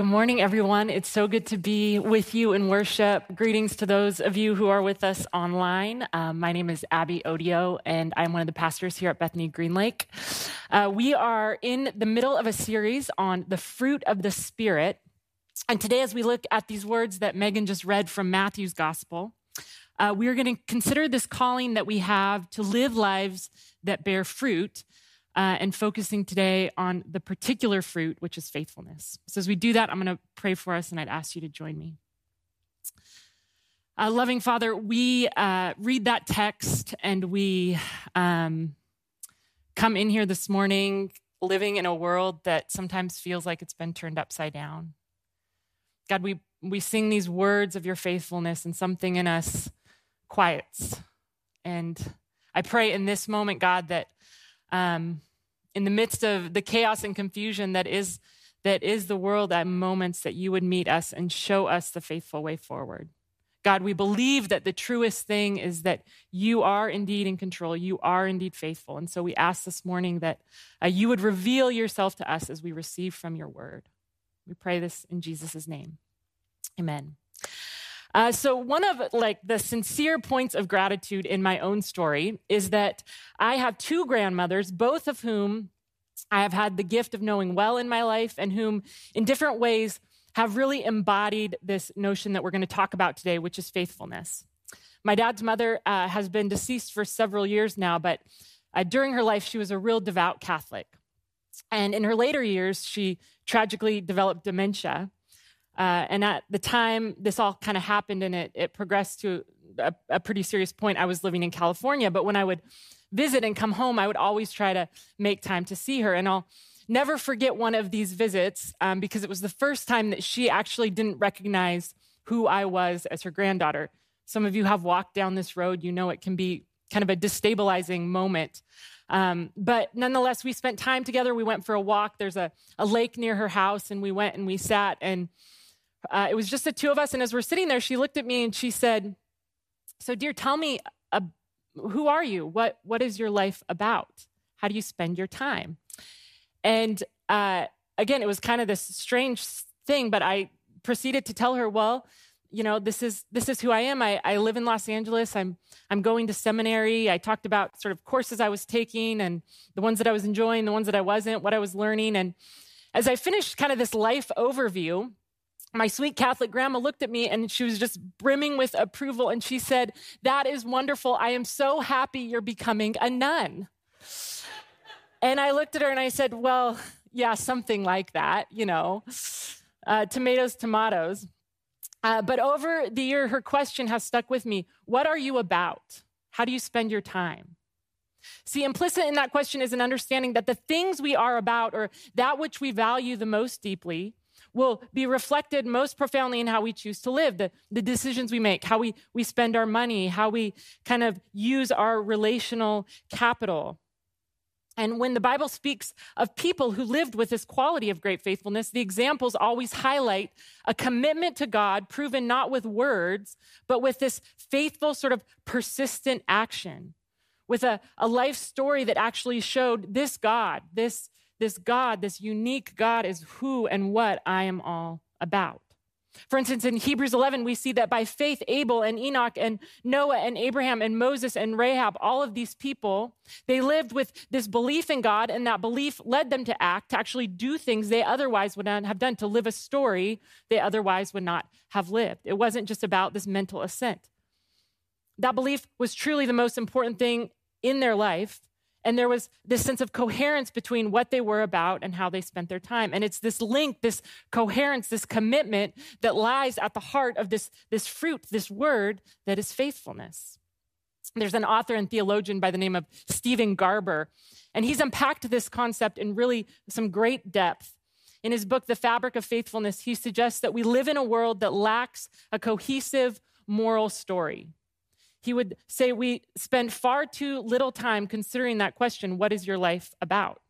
Good morning, everyone. It's so good to be with you in worship. Greetings to those of you who are with us online. Um, my name is Abby Odio, and I'm one of the pastors here at Bethany Green Lake. Uh, we are in the middle of a series on the fruit of the Spirit. And today, as we look at these words that Megan just read from Matthew's gospel, uh, we are going to consider this calling that we have to live lives that bear fruit uh, and focusing today on the particular fruit, which is faithfulness. So, as we do that, I'm going to pray for us, and I'd ask you to join me. Uh, loving Father, we uh, read that text and we um, come in here this morning living in a world that sometimes feels like it's been turned upside down. God, we, we sing these words of your faithfulness, and something in us quiets. And I pray in this moment, God, that um, in the midst of the chaos and confusion that is that is the world at moments that you would meet us and show us the faithful way forward. God, we believe that the truest thing is that you are indeed in control. You are indeed faithful. And so we ask this morning that uh, you would reveal yourself to us as we receive from your word. We pray this in Jesus' name. Amen. Uh, so one of like the sincere points of gratitude in my own story is that I have two grandmothers, both of whom I have had the gift of knowing well in my life, and whom, in different ways, have really embodied this notion that we're going to talk about today, which is faithfulness. My dad's mother uh, has been deceased for several years now, but uh, during her life, she was a real devout Catholic. And in her later years, she tragically developed dementia. Uh, and at the time this all kind of happened and it, it progressed to a, a, pretty serious point, I was living in California. But when I would visit and come home, I would always try to make time to see her. And I'll never forget one of these visits um, because it was the first time that she actually didn't recognize who I was as her granddaughter. Some of you have walked down this road, you know it can be kind of a destabilizing moment. Um, but nonetheless, we spent time together. We went for a walk. There's a, a lake near her house, and we went and we sat and uh, it was just the two of us. And as we're sitting there, she looked at me and she said, So, dear, tell me, uh, who are you? What, what is your life about? How do you spend your time? And uh, again, it was kind of this strange thing, but I proceeded to tell her, Well, you know this is this is who i am I, I live in los angeles i'm i'm going to seminary i talked about sort of courses i was taking and the ones that i was enjoying the ones that i wasn't what i was learning and as i finished kind of this life overview my sweet Catholic grandma looked at me and she was just brimming with approval. And she said, That is wonderful. I am so happy you're becoming a nun. and I looked at her and I said, Well, yeah, something like that, you know, uh, tomatoes, tomatoes. Uh, but over the year, her question has stuck with me What are you about? How do you spend your time? See, implicit in that question is an understanding that the things we are about, or that which we value the most deeply, will be reflected most profoundly in how we choose to live, the, the decisions we make, how we, we spend our money, how we kind of use our relational capital. And when the Bible speaks of people who lived with this quality of great faithfulness, the examples always highlight a commitment to God proven not with words, but with this faithful, sort of persistent action, with a, a life story that actually showed this God, this this God, this unique God, is who and what I am all about. For instance, in Hebrews 11, we see that by faith, Abel and Enoch and Noah and Abraham and Moses and Rahab, all of these people, they lived with this belief in God, and that belief led them to act, to actually do things they otherwise would not have done, to live a story they otherwise would not have lived. It wasn't just about this mental assent. That belief was truly the most important thing in their life. And there was this sense of coherence between what they were about and how they spent their time. And it's this link, this coherence, this commitment that lies at the heart of this, this fruit, this word that is faithfulness. There's an author and theologian by the name of Steven Garber, and he's unpacked this concept in really some great depth. In his book, The Fabric of Faithfulness, he suggests that we live in a world that lacks a cohesive moral story. He would say we spend far too little time considering that question what is your life about?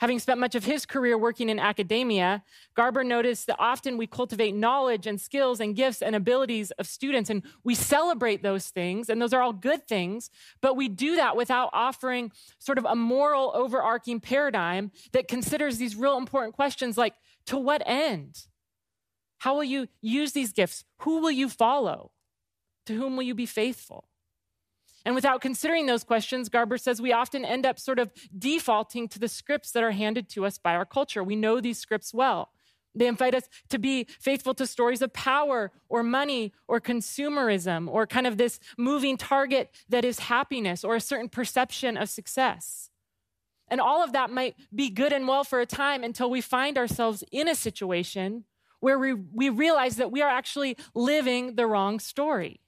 Having spent much of his career working in academia, Garber noticed that often we cultivate knowledge and skills and gifts and abilities of students, and we celebrate those things, and those are all good things, but we do that without offering sort of a moral overarching paradigm that considers these real important questions like to what end? How will you use these gifts? Who will you follow? To whom will you be faithful? And without considering those questions, Garber says we often end up sort of defaulting to the scripts that are handed to us by our culture. We know these scripts well. They invite us to be faithful to stories of power or money or consumerism or kind of this moving target that is happiness or a certain perception of success. And all of that might be good and well for a time until we find ourselves in a situation where we, we realize that we are actually living the wrong story.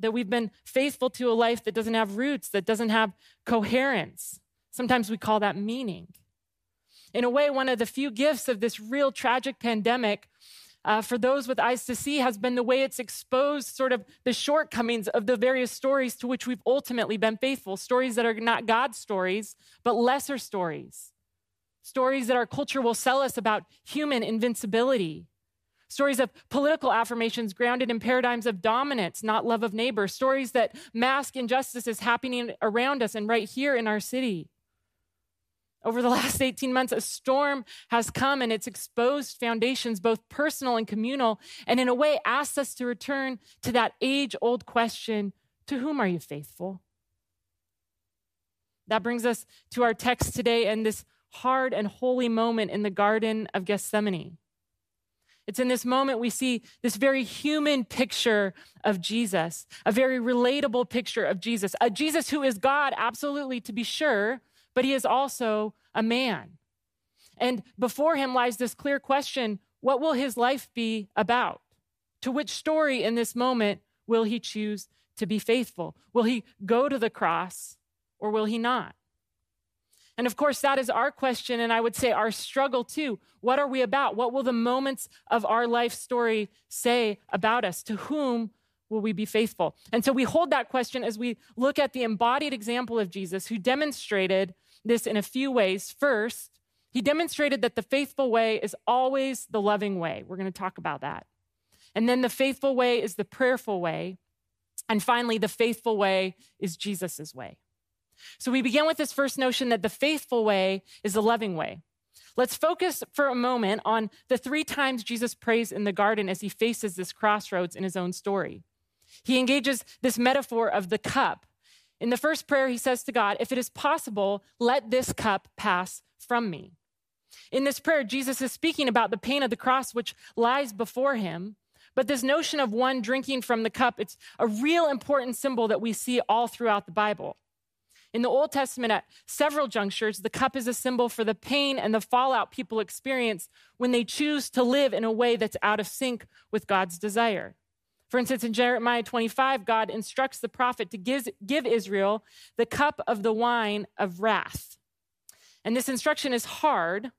That we've been faithful to a life that doesn't have roots, that doesn't have coherence. Sometimes we call that meaning. In a way, one of the few gifts of this real tragic pandemic uh, for those with eyes to see has been the way it's exposed sort of the shortcomings of the various stories to which we've ultimately been faithful. Stories that are not God's stories, but lesser stories. Stories that our culture will sell us about human invincibility. Stories of political affirmations grounded in paradigms of dominance, not love of neighbor. Stories that mask injustices happening around us and right here in our city. Over the last 18 months, a storm has come and it's exposed foundations, both personal and communal, and in a way asks us to return to that age old question to whom are you faithful? That brings us to our text today and this hard and holy moment in the Garden of Gethsemane. It's in this moment we see this very human picture of Jesus, a very relatable picture of Jesus, a Jesus who is God, absolutely, to be sure, but he is also a man. And before him lies this clear question what will his life be about? To which story in this moment will he choose to be faithful? Will he go to the cross or will he not? And of course, that is our question, and I would say our struggle too. What are we about? What will the moments of our life story say about us? To whom will we be faithful? And so we hold that question as we look at the embodied example of Jesus, who demonstrated this in a few ways. First, he demonstrated that the faithful way is always the loving way. We're going to talk about that. And then the faithful way is the prayerful way. And finally, the faithful way is Jesus' way. So we begin with this first notion that the faithful way is the loving way. Let's focus for a moment on the three times Jesus prays in the garden as he faces this crossroads in his own story. He engages this metaphor of the cup in the first prayer, he says to God, If it is possible, let this cup pass from me. In this prayer, Jesus is speaking about the pain of the cross which lies before him. But this notion of one drinking from the cup, it's a real important symbol that we see all throughout the Bible. In the Old Testament, at several junctures, the cup is a symbol for the pain and the fallout people experience when they choose to live in a way that's out of sync with God's desire. For instance, in Jeremiah 25, God instructs the prophet to give, give Israel the cup of the wine of wrath. And this instruction is hard.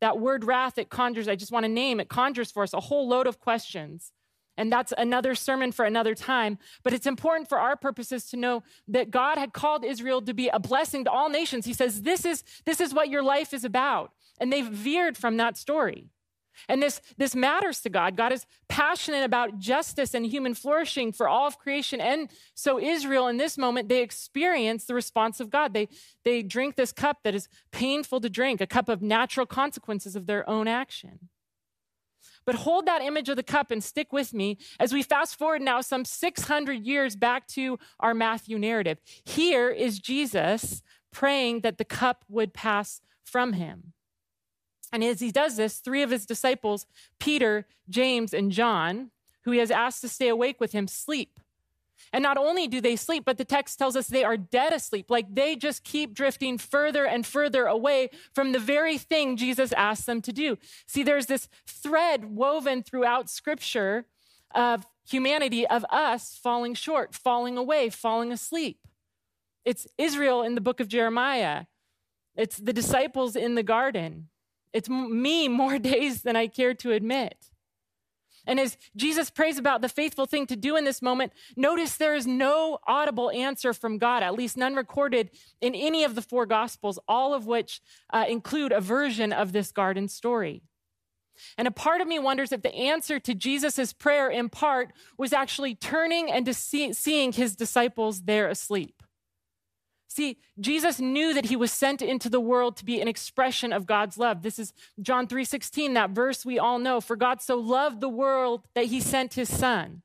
That word wrath, it conjures, I just want to name, it conjures for us a whole load of questions. And that's another sermon for another time. But it's important for our purposes to know that God had called Israel to be a blessing to all nations. He says, This is, this is what your life is about. And they've veered from that story. And this, this matters to God. God is passionate about justice and human flourishing for all of creation. And so, Israel, in this moment, they experience the response of God. They, they drink this cup that is painful to drink, a cup of natural consequences of their own action. But hold that image of the cup and stick with me as we fast forward now some 600 years back to our Matthew narrative. Here is Jesus praying that the cup would pass from him. And as he does this, three of his disciples, Peter, James, and John, who he has asked to stay awake with him, sleep. And not only do they sleep, but the text tells us they are dead asleep. Like they just keep drifting further and further away from the very thing Jesus asked them to do. See, there's this thread woven throughout scripture of humanity, of us falling short, falling away, falling asleep. It's Israel in the book of Jeremiah, it's the disciples in the garden. It's me more days than I care to admit. And as Jesus prays about the faithful thing to do in this moment, notice there is no audible answer from God, at least none recorded in any of the four Gospels, all of which uh, include a version of this garden story. And a part of me wonders if the answer to Jesus' prayer, in part, was actually turning and see, seeing his disciples there asleep. See, Jesus knew that he was sent into the world to be an expression of God's love. This is John 3:16, that verse we all know. For God so loved the world that he sent his son.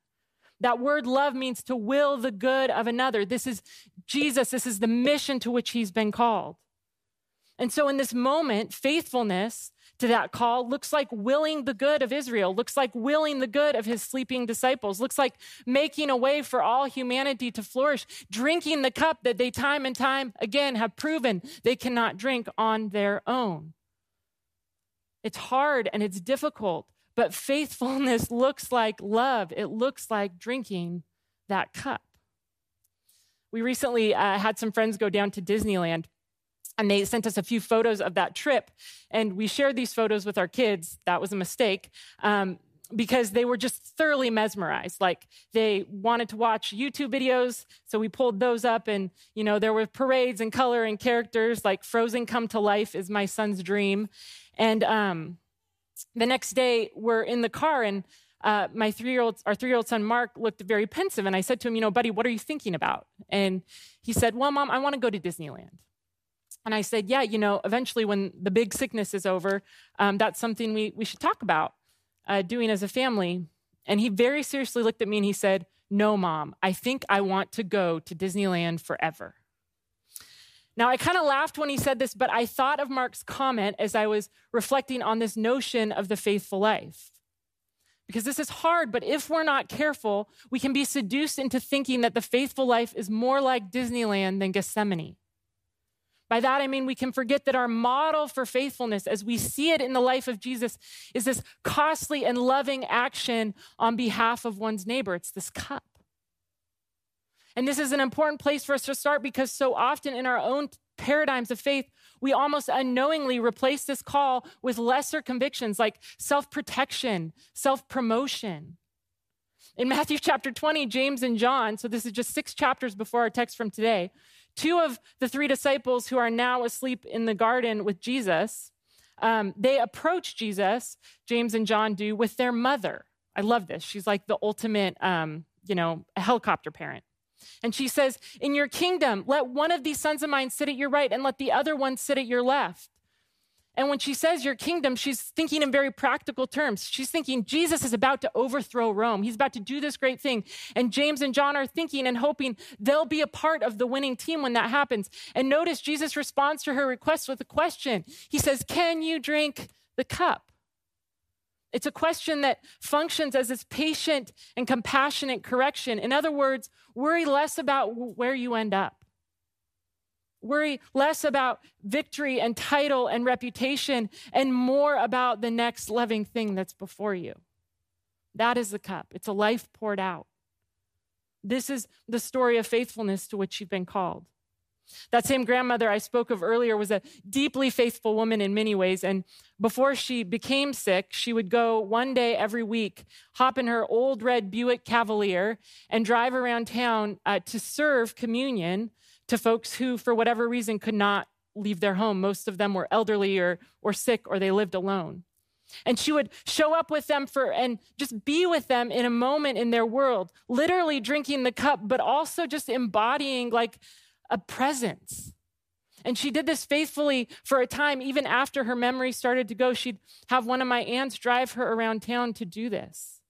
That word love means to will the good of another. This is Jesus. This is the mission to which he's been called. And so in this moment, faithfulness to that call looks like willing the good of Israel, looks like willing the good of his sleeping disciples, looks like making a way for all humanity to flourish, drinking the cup that they time and time again have proven they cannot drink on their own. It's hard and it's difficult, but faithfulness looks like love. It looks like drinking that cup. We recently uh, had some friends go down to Disneyland and they sent us a few photos of that trip. And we shared these photos with our kids. That was a mistake. Um, because they were just thoroughly mesmerized like they wanted to watch youtube videos so we pulled those up and you know there were parades and color and characters like frozen come to life is my son's dream and um, the next day we're in the car and uh, my three-year-old our three-year-old son mark looked very pensive and i said to him you know buddy what are you thinking about and he said well mom i want to go to disneyland and I said, Yeah, you know, eventually when the big sickness is over, um, that's something we, we should talk about uh, doing as a family. And he very seriously looked at me and he said, No, mom, I think I want to go to Disneyland forever. Now, I kind of laughed when he said this, but I thought of Mark's comment as I was reflecting on this notion of the faithful life. Because this is hard, but if we're not careful, we can be seduced into thinking that the faithful life is more like Disneyland than Gethsemane. By that, I mean we can forget that our model for faithfulness, as we see it in the life of Jesus, is this costly and loving action on behalf of one's neighbor. It's this cup. And this is an important place for us to start because so often in our own paradigms of faith, we almost unknowingly replace this call with lesser convictions like self protection, self promotion. In Matthew chapter 20, James and John, so this is just six chapters before our text from today, Two of the three disciples who are now asleep in the garden with Jesus, um, they approach Jesus, James and John do, with their mother. I love this. She's like the ultimate, um, you know, helicopter parent. And she says, In your kingdom, let one of these sons of mine sit at your right and let the other one sit at your left. And when she says your kingdom, she's thinking in very practical terms. She's thinking Jesus is about to overthrow Rome. He's about to do this great thing. And James and John are thinking and hoping they'll be a part of the winning team when that happens. And notice Jesus responds to her request with a question. He says, Can you drink the cup? It's a question that functions as this patient and compassionate correction. In other words, worry less about where you end up Worry less about victory and title and reputation and more about the next loving thing that's before you. That is the cup. It's a life poured out. This is the story of faithfulness to which you've been called. That same grandmother I spoke of earlier was a deeply faithful woman in many ways. And before she became sick, she would go one day every week, hop in her old red Buick Cavalier, and drive around town uh, to serve communion to folks who, for whatever reason, could not leave their home. Most of them were elderly or, or sick or they lived alone. And she would show up with them for and just be with them in a moment in their world, literally drinking the cup, but also just embodying like a presence. And she did this faithfully for a time, even after her memory started to go. She'd have one of my aunts drive her around town to do this.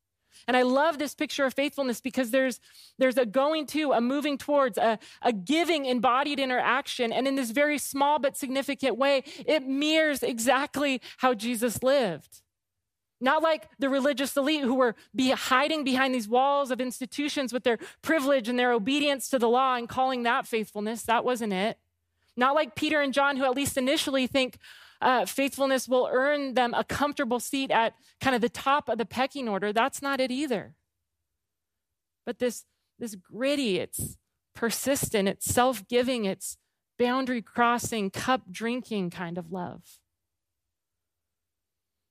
And I love this picture of faithfulness because there's, there's a going to, a moving towards, a, a giving embodied in her action. And in this very small but significant way, it mirrors exactly how Jesus lived. Not like the religious elite who were be hiding behind these walls of institutions with their privilege and their obedience to the law and calling that faithfulness. That wasn't it. Not like Peter and John, who at least initially think, uh, faithfulness will earn them a comfortable seat at kind of the top of the pecking order. That's not it either. But this, this gritty, it's persistent, it's self giving, it's boundary crossing, cup drinking kind of love.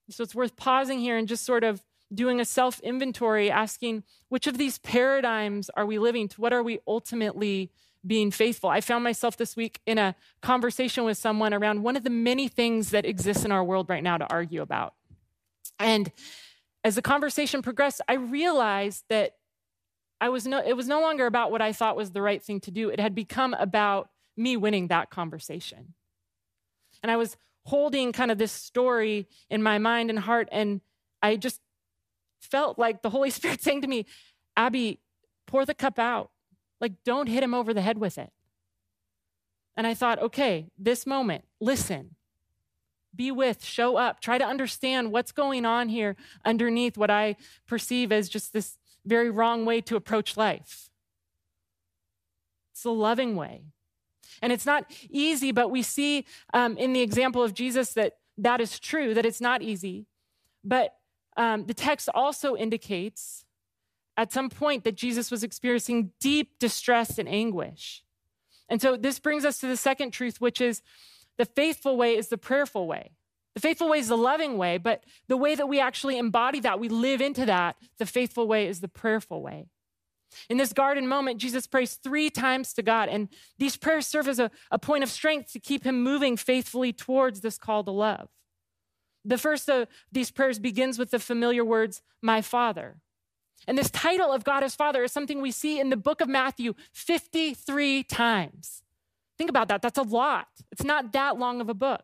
So it's worth pausing here and just sort of doing a self inventory, asking which of these paradigms are we living to? What are we ultimately being faithful. I found myself this week in a conversation with someone around one of the many things that exists in our world right now to argue about. And as the conversation progressed, I realized that I was no, it was no longer about what I thought was the right thing to do. It had become about me winning that conversation. And I was holding kind of this story in my mind and heart, and I just felt like the Holy Spirit saying to me, Abby, pour the cup out. Like, don't hit him over the head with it. And I thought, okay, this moment, listen, be with, show up, try to understand what's going on here underneath what I perceive as just this very wrong way to approach life. It's a loving way. And it's not easy, but we see um, in the example of Jesus that that is true, that it's not easy. But um, the text also indicates at some point that Jesus was experiencing deep distress and anguish. And so this brings us to the second truth, which is the faithful way is the prayerful way. The faithful way is the loving way, but the way that we actually embody that, we live into that, the faithful way is the prayerful way. In this garden moment, Jesus prays three times to God, and these prayers serve as a, a point of strength to keep him moving faithfully towards this call to love. The first of these prayers begins with the familiar words, My Father. And this title of God as Father is something we see in the book of Matthew 53 times. Think about that. That's a lot. It's not that long of a book.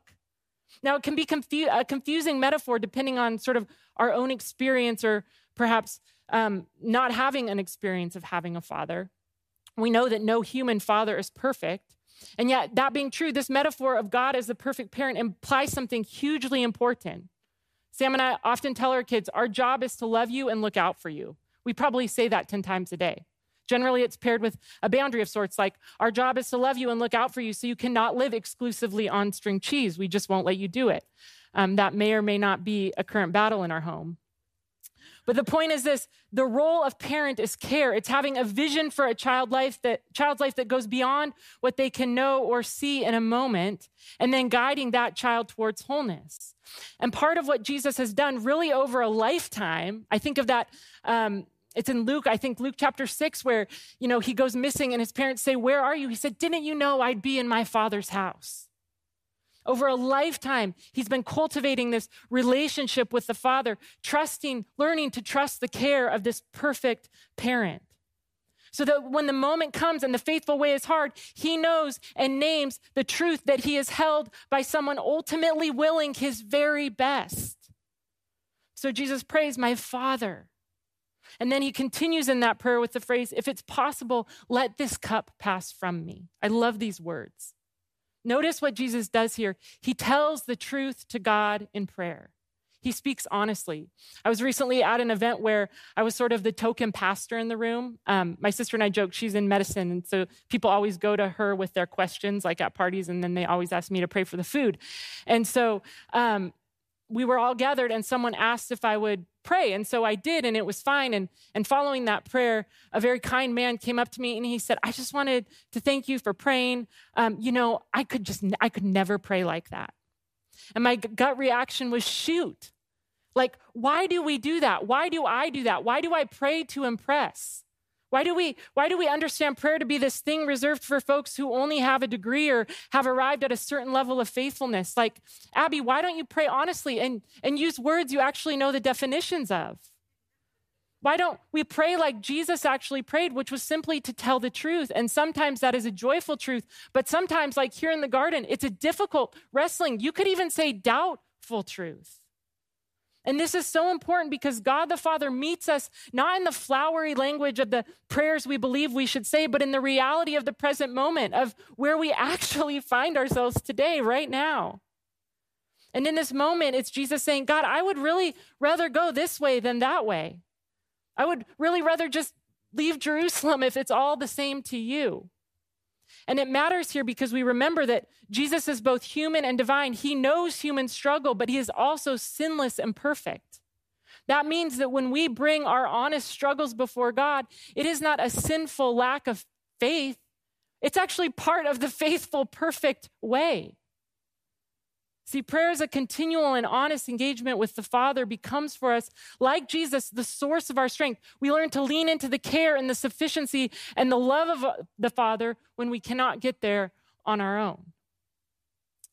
Now, it can be confu- a confusing metaphor depending on sort of our own experience or perhaps um, not having an experience of having a father. We know that no human father is perfect. And yet, that being true, this metaphor of God as the perfect parent implies something hugely important. Sam and I often tell our kids, our job is to love you and look out for you. We probably say that 10 times a day. Generally, it's paired with a boundary of sorts, like our job is to love you and look out for you so you cannot live exclusively on string cheese. We just won't let you do it. Um, that may or may not be a current battle in our home. But the point is this the role of parent is care. It's having a vision for a child life that child's life that goes beyond what they can know or see in a moment, and then guiding that child towards wholeness. And part of what Jesus has done really over a lifetime, I think of that um, it's in Luke, I think Luke chapter six, where, you know, he goes missing and his parents say, Where are you? He said, Didn't you know I'd be in my father's house? Over a lifetime, he's been cultivating this relationship with the father, trusting, learning to trust the care of this perfect parent. So that when the moment comes and the faithful way is hard, he knows and names the truth that he is held by someone ultimately willing his very best. So Jesus prays, My Father. And then he continues in that prayer with the phrase, If it's possible, let this cup pass from me. I love these words. Notice what Jesus does here. He tells the truth to God in prayer. He speaks honestly. I was recently at an event where I was sort of the token pastor in the room. Um, my sister and I joke she's in medicine, and so people always go to her with their questions, like at parties, and then they always ask me to pray for the food. And so um, we were all gathered and someone asked if I would pray. And so I did, and it was fine. And, and following that prayer, a very kind man came up to me and he said, I just wanted to thank you for praying. Um, you know, I could just, I could never pray like that. And my gut reaction was, shoot. Like, why do we do that? Why do I do that? Why do I pray to impress? Why do we why do we understand prayer to be this thing reserved for folks who only have a degree or have arrived at a certain level of faithfulness? Like, Abby, why don't you pray honestly and, and use words you actually know the definitions of? Why don't we pray like Jesus actually prayed, which was simply to tell the truth? And sometimes that is a joyful truth, but sometimes, like here in the garden, it's a difficult wrestling. You could even say doubtful truth. And this is so important because God the Father meets us not in the flowery language of the prayers we believe we should say, but in the reality of the present moment, of where we actually find ourselves today, right now. And in this moment, it's Jesus saying, God, I would really rather go this way than that way. I would really rather just leave Jerusalem if it's all the same to you. And it matters here because we remember that Jesus is both human and divine. He knows human struggle, but he is also sinless and perfect. That means that when we bring our honest struggles before God, it is not a sinful lack of faith. It's actually part of the faithful, perfect way. See, prayer is a continual and honest engagement with the Father becomes for us, like Jesus, the source of our strength. We learn to lean into the care and the sufficiency and the love of uh, the Father when we cannot get there on our own.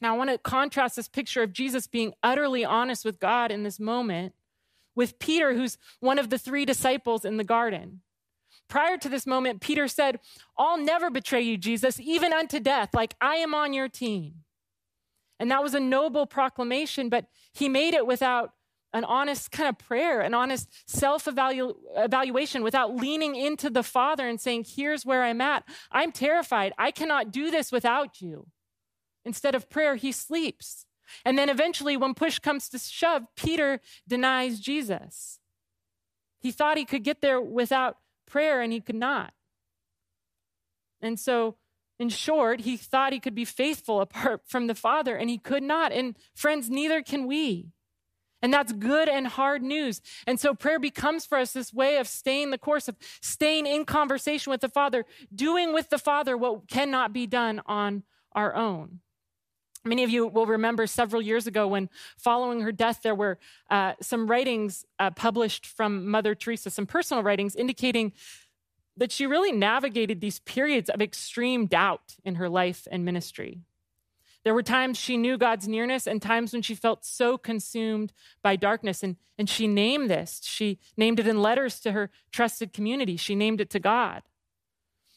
Now, I want to contrast this picture of Jesus being utterly honest with God in this moment with Peter, who's one of the three disciples in the garden. Prior to this moment, Peter said, I'll never betray you, Jesus, even unto death. Like I am on your team. And that was a noble proclamation, but he made it without an honest kind of prayer, an honest self evaluation, without leaning into the Father and saying, Here's where I'm at. I'm terrified. I cannot do this without you. Instead of prayer, he sleeps. And then eventually, when push comes to shove, Peter denies Jesus. He thought he could get there without prayer, and he could not. And so, in short, he thought he could be faithful apart from the Father, and he could not. And friends, neither can we. And that's good and hard news. And so prayer becomes for us this way of staying the course, of staying in conversation with the Father, doing with the Father what cannot be done on our own. Many of you will remember several years ago when, following her death, there were uh, some writings uh, published from Mother Teresa, some personal writings indicating that she really navigated these periods of extreme doubt in her life and ministry. There were times she knew God's nearness and times when she felt so consumed by darkness. And, and she named this. She named it in letters to her trusted community. She named it to God.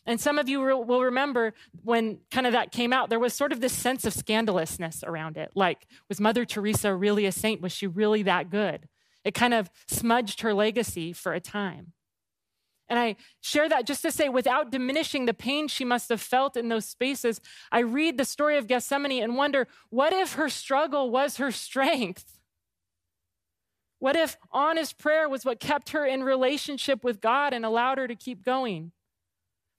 And some of you will remember when kind of that came out, there was sort of this sense of scandalousness around it. Like, was Mother Teresa really a saint? Was she really that good? It kind of smudged her legacy for a time. And I share that just to say, without diminishing the pain she must have felt in those spaces, I read the story of Gethsemane and wonder what if her struggle was her strength? What if honest prayer was what kept her in relationship with God and allowed her to keep going?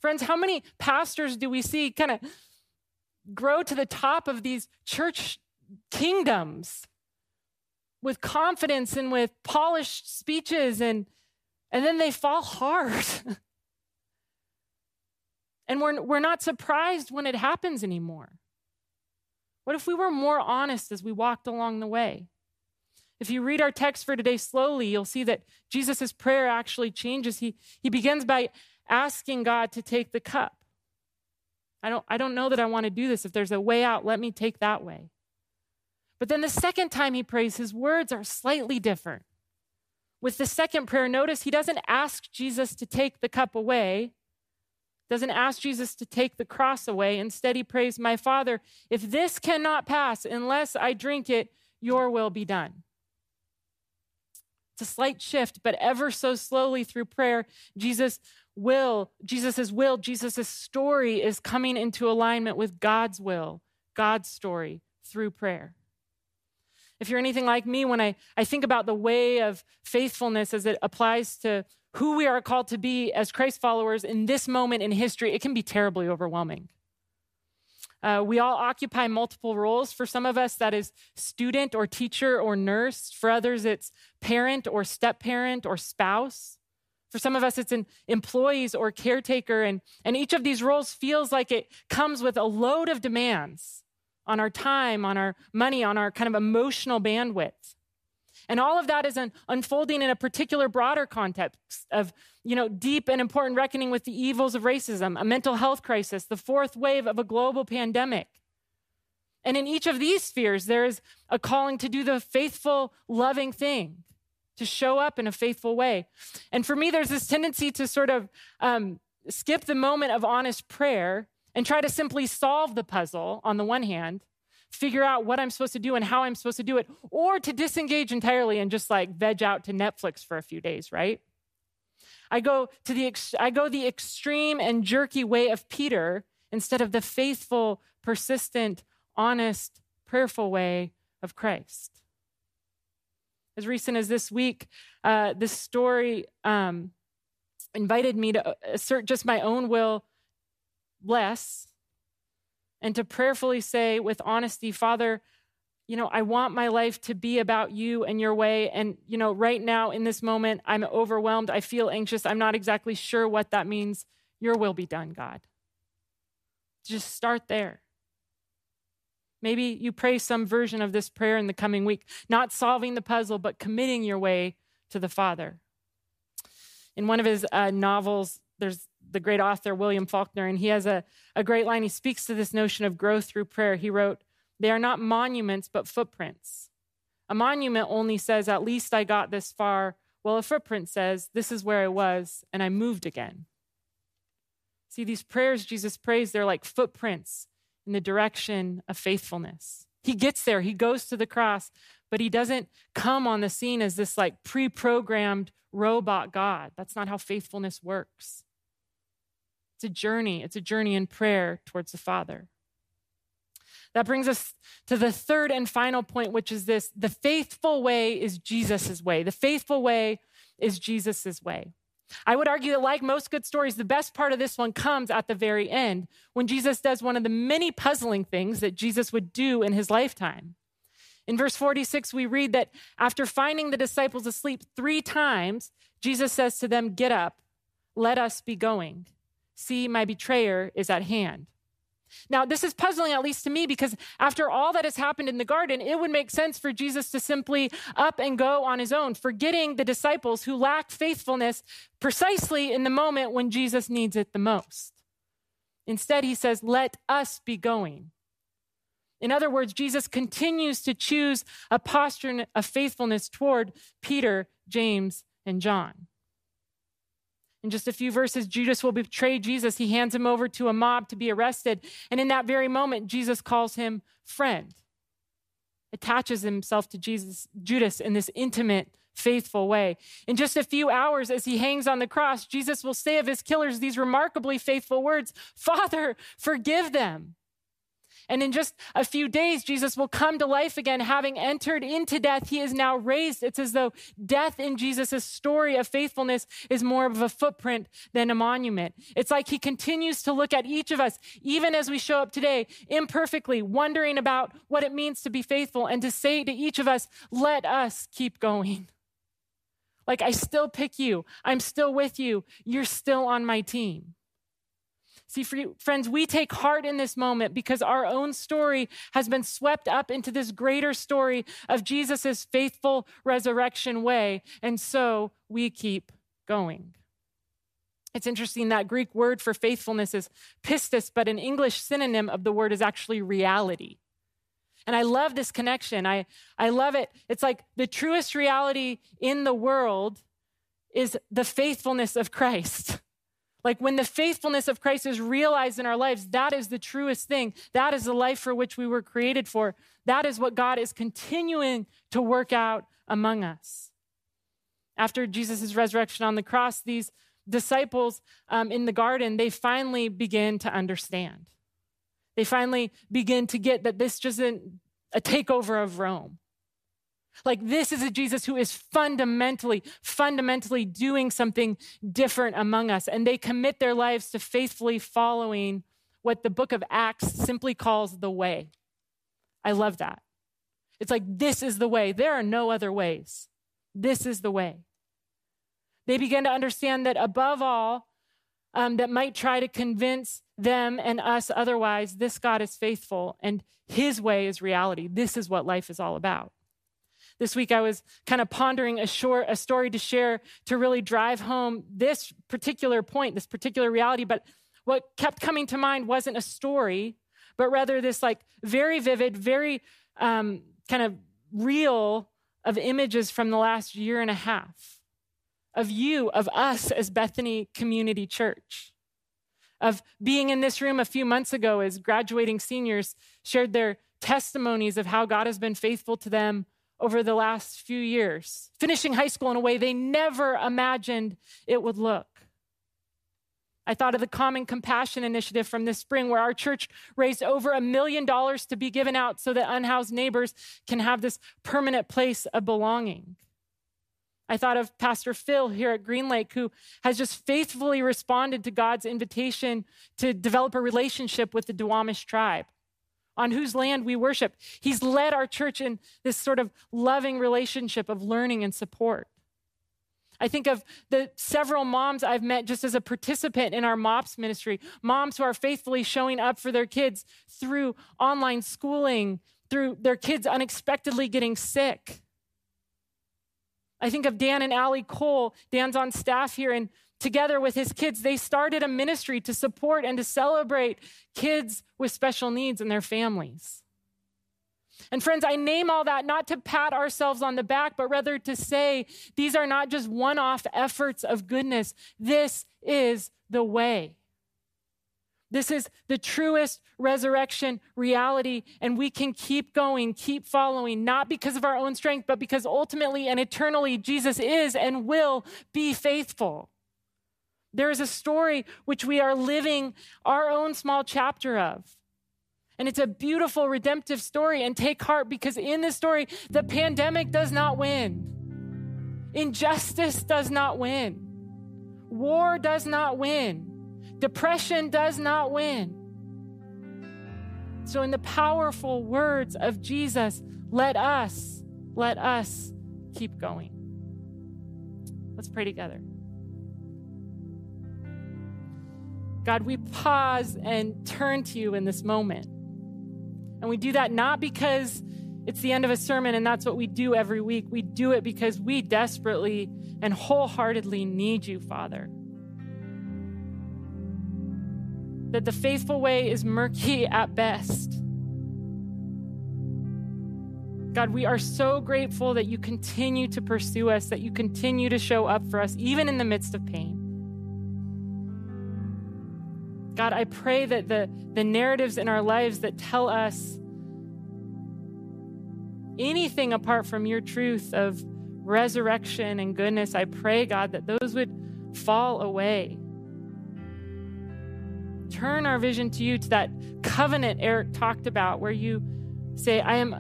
Friends, how many pastors do we see kind of grow to the top of these church kingdoms with confidence and with polished speeches and and then they fall hard. and we're, we're not surprised when it happens anymore. What if we were more honest as we walked along the way? If you read our text for today slowly, you'll see that Jesus' prayer actually changes. He, he begins by asking God to take the cup. I don't, I don't know that I want to do this. If there's a way out, let me take that way. But then the second time he prays, his words are slightly different. With the second prayer, notice he doesn't ask Jesus to take the cup away, doesn't ask Jesus to take the cross away. Instead, he prays, My Father, if this cannot pass unless I drink it, your will be done. It's a slight shift, but ever so slowly through prayer, Jesus will, Jesus' will, Jesus' story is coming into alignment with God's will, God's story through prayer. If you're anything like me, when I, I think about the way of faithfulness as it applies to who we are called to be as Christ followers in this moment in history, it can be terribly overwhelming. Uh, we all occupy multiple roles. For some of us, that is student or teacher or nurse. For others, it's parent or step parent or spouse. For some of us, it's an employees or caretaker. And, and each of these roles feels like it comes with a load of demands on our time, on our money, on our kind of emotional bandwidth. And all of that is an unfolding in a particular broader context of, you know, deep and important reckoning with the evils of racism, a mental health crisis, the fourth wave of a global pandemic. And in each of these spheres, there is a calling to do the faithful, loving thing, to show up in a faithful way. And for me, there's this tendency to sort of um, skip the moment of honest prayer and try to simply solve the puzzle on the one hand, figure out what I'm supposed to do and how I'm supposed to do it, or to disengage entirely and just like veg out to Netflix for a few days, right? I go to the ex- I go the extreme and jerky way of Peter instead of the faithful, persistent, honest, prayerful way of Christ. As recent as this week, uh, this story um, invited me to assert just my own will less and to prayerfully say with honesty, Father, you know, I want my life to be about you and your way. And, you know, right now in this moment, I'm overwhelmed. I feel anxious. I'm not exactly sure what that means. Your will be done, God. Just start there. Maybe you pray some version of this prayer in the coming week, not solving the puzzle, but committing your way to the Father. In one of his uh, novels, there's the great author William Faulkner, and he has a, a great line. He speaks to this notion of growth through prayer. He wrote, They are not monuments, but footprints. A monument only says, At least I got this far, Well, a footprint says, This is where I was, and I moved again. See, these prayers Jesus prays, they're like footprints in the direction of faithfulness. He gets there, he goes to the cross, but he doesn't come on the scene as this like pre programmed robot God. That's not how faithfulness works. It's a journey, it's a journey in prayer towards the Father. That brings us to the third and final point, which is this the faithful way is Jesus' way. The faithful way is Jesus' way. I would argue that, like most good stories, the best part of this one comes at the very end when Jesus does one of the many puzzling things that Jesus would do in his lifetime. In verse 46, we read that after finding the disciples asleep three times, Jesus says to them, Get up, let us be going. See, my betrayer is at hand. Now, this is puzzling, at least to me, because after all that has happened in the garden, it would make sense for Jesus to simply up and go on his own, forgetting the disciples who lacked faithfulness precisely in the moment when Jesus needs it the most. Instead, he says, Let us be going. In other words, Jesus continues to choose a posture of faithfulness toward Peter, James, and John. In just a few verses, Judas will betray Jesus. He hands him over to a mob to be arrested. And in that very moment, Jesus calls him friend, attaches himself to Jesus, Judas in this intimate, faithful way. In just a few hours, as he hangs on the cross, Jesus will say of his killers these remarkably faithful words Father, forgive them. And in just a few days, Jesus will come to life again, having entered into death. He is now raised. It's as though death in Jesus' story of faithfulness is more of a footprint than a monument. It's like he continues to look at each of us, even as we show up today, imperfectly, wondering about what it means to be faithful, and to say to each of us, let us keep going. Like, I still pick you. I'm still with you. You're still on my team. See, friends, we take heart in this moment because our own story has been swept up into this greater story of Jesus' faithful resurrection way. And so we keep going. It's interesting that Greek word for faithfulness is pistis, but an English synonym of the word is actually reality. And I love this connection. I, I love it. It's like the truest reality in the world is the faithfulness of Christ. Like when the faithfulness of Christ is realized in our lives, that is the truest thing. That is the life for which we were created for. That is what God is continuing to work out among us. After Jesus' resurrection on the cross, these disciples um, in the garden, they finally begin to understand. They finally begin to get that this isn't a takeover of Rome. Like, this is a Jesus who is fundamentally, fundamentally doing something different among us. And they commit their lives to faithfully following what the book of Acts simply calls the way. I love that. It's like, this is the way. There are no other ways. This is the way. They begin to understand that above all, um, that might try to convince them and us otherwise, this God is faithful and his way is reality. This is what life is all about. This week I was kind of pondering a short a story to share to really drive home this particular point, this particular reality, but what kept coming to mind wasn't a story, but rather this like very vivid, very um, kind of real of images from the last year and a half of you, of us as Bethany Community Church, of being in this room a few months ago as graduating seniors shared their testimonies of how God has been faithful to them over the last few years, finishing high school in a way they never imagined it would look. I thought of the Common Compassion Initiative from this spring, where our church raised over a million dollars to be given out so that unhoused neighbors can have this permanent place of belonging. I thought of Pastor Phil here at Green Lake, who has just faithfully responded to God's invitation to develop a relationship with the Duwamish tribe on whose land we worship. He's led our church in this sort of loving relationship of learning and support. I think of the several moms I've met just as a participant in our MOPS ministry, moms who are faithfully showing up for their kids through online schooling, through their kids unexpectedly getting sick. I think of Dan and Allie Cole. Dan's on staff here, and together with his kids, they started a ministry to support and to celebrate kids with special needs and their families. And friends, I name all that not to pat ourselves on the back, but rather to say these are not just one off efforts of goodness. This is the way. This is the truest resurrection reality, and we can keep going, keep following, not because of our own strength, but because ultimately and eternally Jesus is and will be faithful. There is a story which we are living our own small chapter of. And it's a beautiful redemptive story. And take heart because in this story, the pandemic does not win, injustice does not win, war does not win, depression does not win. So, in the powerful words of Jesus, let us, let us keep going. Let's pray together. God, we pause and turn to you in this moment. And we do that not because it's the end of a sermon and that's what we do every week. We do it because we desperately and wholeheartedly need you, Father. That the faithful way is murky at best. God, we are so grateful that you continue to pursue us, that you continue to show up for us, even in the midst of pain. God, I pray that the, the narratives in our lives that tell us anything apart from your truth of resurrection and goodness, I pray, God, that those would fall away. Turn our vision to you, to that covenant Eric talked about, where you say, I am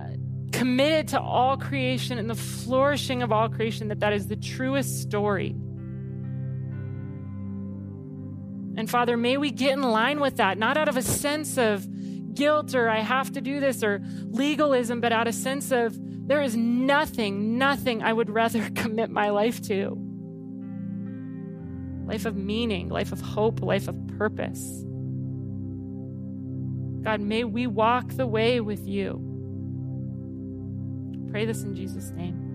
committed to all creation and the flourishing of all creation, that that is the truest story. And Father, may we get in line with that, not out of a sense of guilt or I have to do this or legalism, but out of a sense of there is nothing, nothing I would rather commit my life to. Life of meaning, life of hope, life of purpose. God, may we walk the way with you. Pray this in Jesus' name.